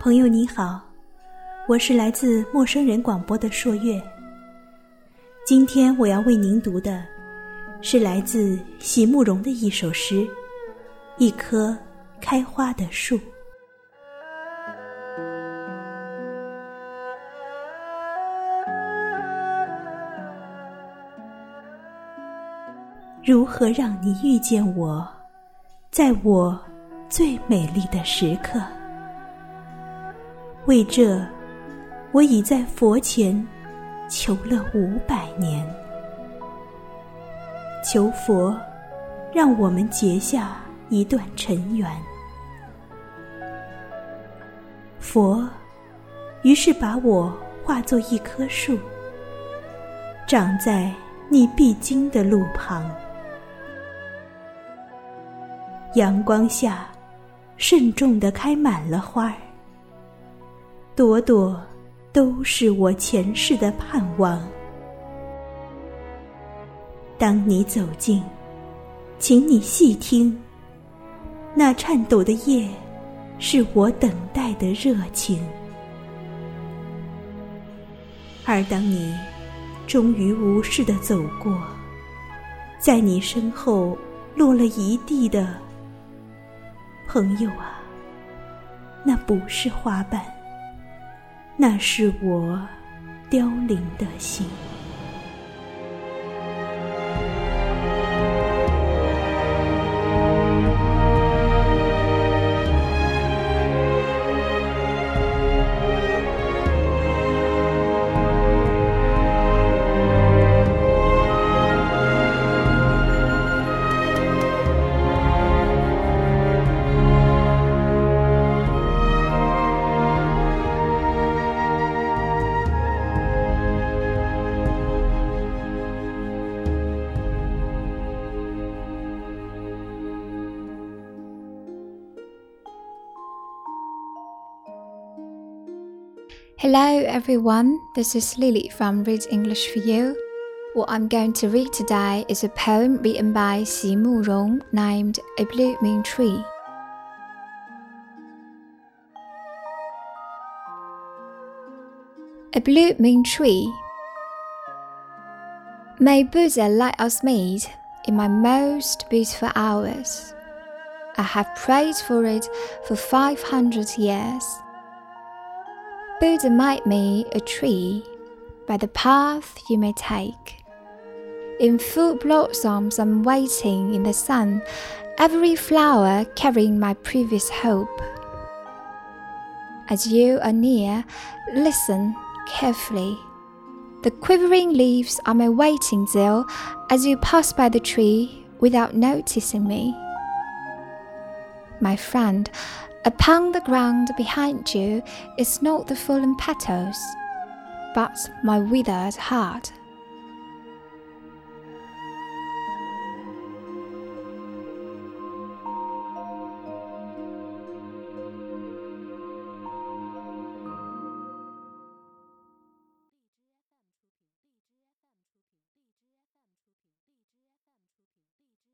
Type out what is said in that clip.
朋友你好，我是来自陌生人广播的朔月。今天我要为您读的，是来自席慕容的一首诗《一棵开花的树》。如何让你遇见我，在我最美丽的时刻？为这，我已在佛前求了五百年，求佛让我们结下一段尘缘。佛于是把我化作一棵树，长在你必经的路旁，阳光下慎重地开满了花儿。朵朵都是我前世的盼望。当你走近，请你细听，那颤抖的叶，是我等待的热情。而当你终于无视的走过，在你身后落了一地的，朋友啊，那不是花瓣。那是我凋零的心。Hello everyone, this is Lily from Read English for You. What I'm going to read today is a poem written by Xi Murong named A Blooming Tree. A blooming tree. May Buddha let us meet in my most beautiful hours. I have prayed for it for 500 years. Buddha might me a tree by the path you may take. In full blossoms, I'm waiting in the sun, every flower carrying my previous hope. As you are near, listen carefully. The quivering leaves are my waiting zeal as you pass by the tree without noticing me. My friend, upon the ground behind you is not the fallen petals, but my withered heart.